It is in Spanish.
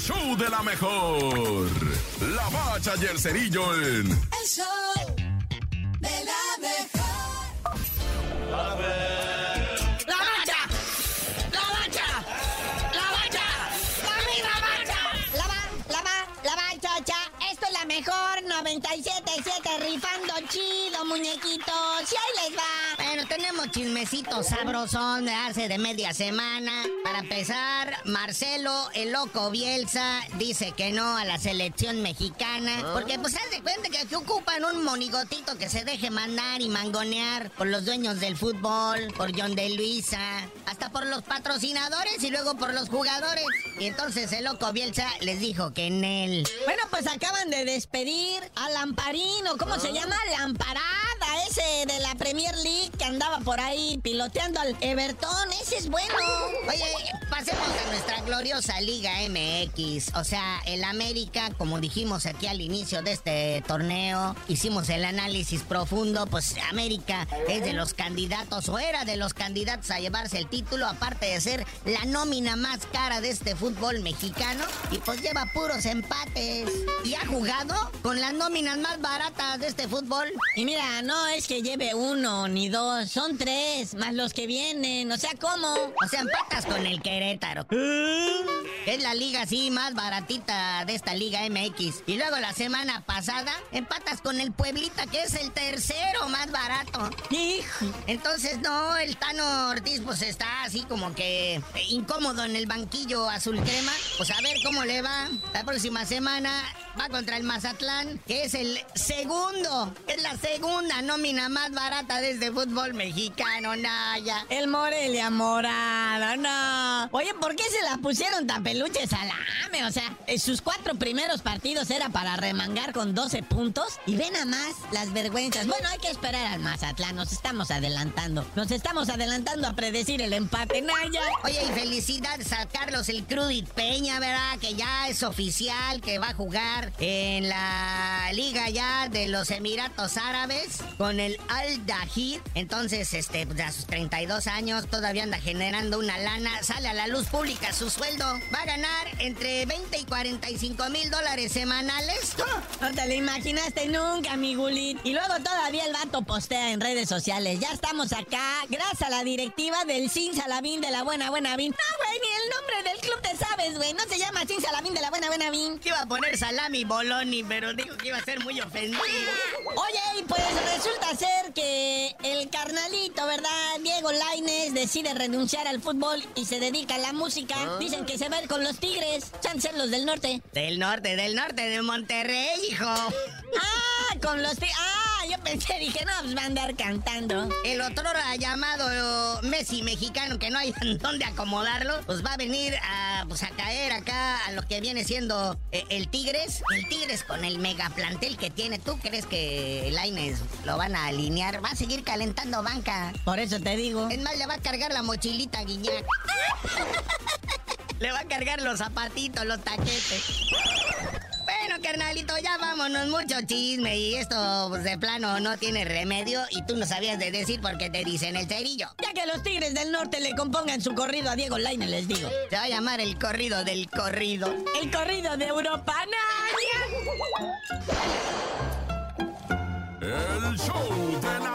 show de la mejor. La bacha y el cerillo en... El show de la mejor. La bacha, la bacha, la bacha, la misma bacha. La va, la va, la va, chacha. Esto es la mejor 97.7 rifando chido, muñequitos. Y ahí les va. Bueno, tenemos chismecitos sabrosón de hace de media semana. Para empezar, Marcelo, el loco Bielsa, dice que no a la selección mexicana. Porque, pues, haz de cuenta que aquí ocupan un monigotito que se deje mandar y mangonear por los dueños del fútbol, por John de Luisa, hasta por los patrocinadores y luego por los jugadores. Y entonces el loco Bielsa les dijo que en él. Bueno, pues acaban de despedir a Lamparino, ¿cómo se llama? Lamparada, por ahí piloteando al Everton. Ese es bueno. Oye, pasemos a nuestra gloriosa Liga MX. O sea, el América, como dijimos aquí al inicio de este torneo, hicimos el análisis profundo. Pues América es de los candidatos o era de los candidatos a llevarse el título, aparte de ser la nómina más cara de este fútbol mexicano. Y pues lleva puros empates. Y ha jugado con las nóminas más baratas de este fútbol. Y mira, no es que lleve uno ni dos, son tres, más los que vienen. O sea, ¿cómo? O sea, empatas con el Querétaro. Es la liga así más baratita de esta liga MX. Y luego la semana pasada empatas con el Pueblita, que es el tercero más barato. Hijo. Entonces, no, el Tano Ortiz pues está así como que eh, incómodo en el banquillo azul crema. Pues a ver cómo le va. La próxima semana va contra el Mazatlán, que es el segundo, es la segunda nómina más barata de este fútbol mexicano, Naya. El Morelia Morado, no. Oye, ¿por qué se la pusieron tan peluches al AME? O sea, en sus cuatro primeros partidos era para remangar con 12 puntos y ven a más las vergüenzas. Bueno, hay que esperar al Mazatlán, nos estamos adelantando. Nos estamos adelantando a predecir el empate, Naya. Oye, y felicidades a Carlos el Crudit Peña, ¿verdad? Que ya es oficial, que va a jugar en la liga ya de los Emiratos Árabes con el Al Dahir. Entonces, este, pues, a sus 32 años todavía anda generando una lana, sale a la luz pública su sueldo. Va a ganar entre 20 y 45 mil dólares semanales. No te lo imaginaste nunca, mi gulit. Y luego todavía el vato postea en redes sociales. Ya estamos acá, gracias a la directiva del Sin Salabín de la Buena Buena Bin. No, club te sabes, güey. No se llama Sin Salabín de la Buena Buena Bin. Que iba a poner salami Boloni, pero dijo que iba a ser muy ofensivo. Oye, y pues resulta ser que el carnalito, ¿verdad? Diego Laines decide renunciar al fútbol y se dedica a la música. Dicen que se va a ir con los Tigres. Chan ser los del norte. Del norte, del norte, de Monterrey, hijo. Ah, con los Tigres. Ah, yo pensé, dije, no, pues va a andar cantando. El otro llamado Messi mexicano, que no hay dónde acomodarlo, pues va a venir a, pues, a caer acá a lo que viene siendo eh, el Tigres. El Tigres con el mega plantel que tiene. ¿Tú crees que el Laines lo van a alinear? Va a seguir calentando banca. Por eso te digo. Es más, le va a cargar la mochilita a Guiñac. le va a cargar los zapatitos, los taquetes. Carnalito, ya vámonos, mucho chisme y esto pues, de plano no tiene remedio y tú no sabías de decir porque te dicen el cerillo. Ya que los Tigres del Norte le compongan su corrido a Diego Laine, les digo. Se va a llamar el corrido del corrido. El corrido de Europa. El show de la.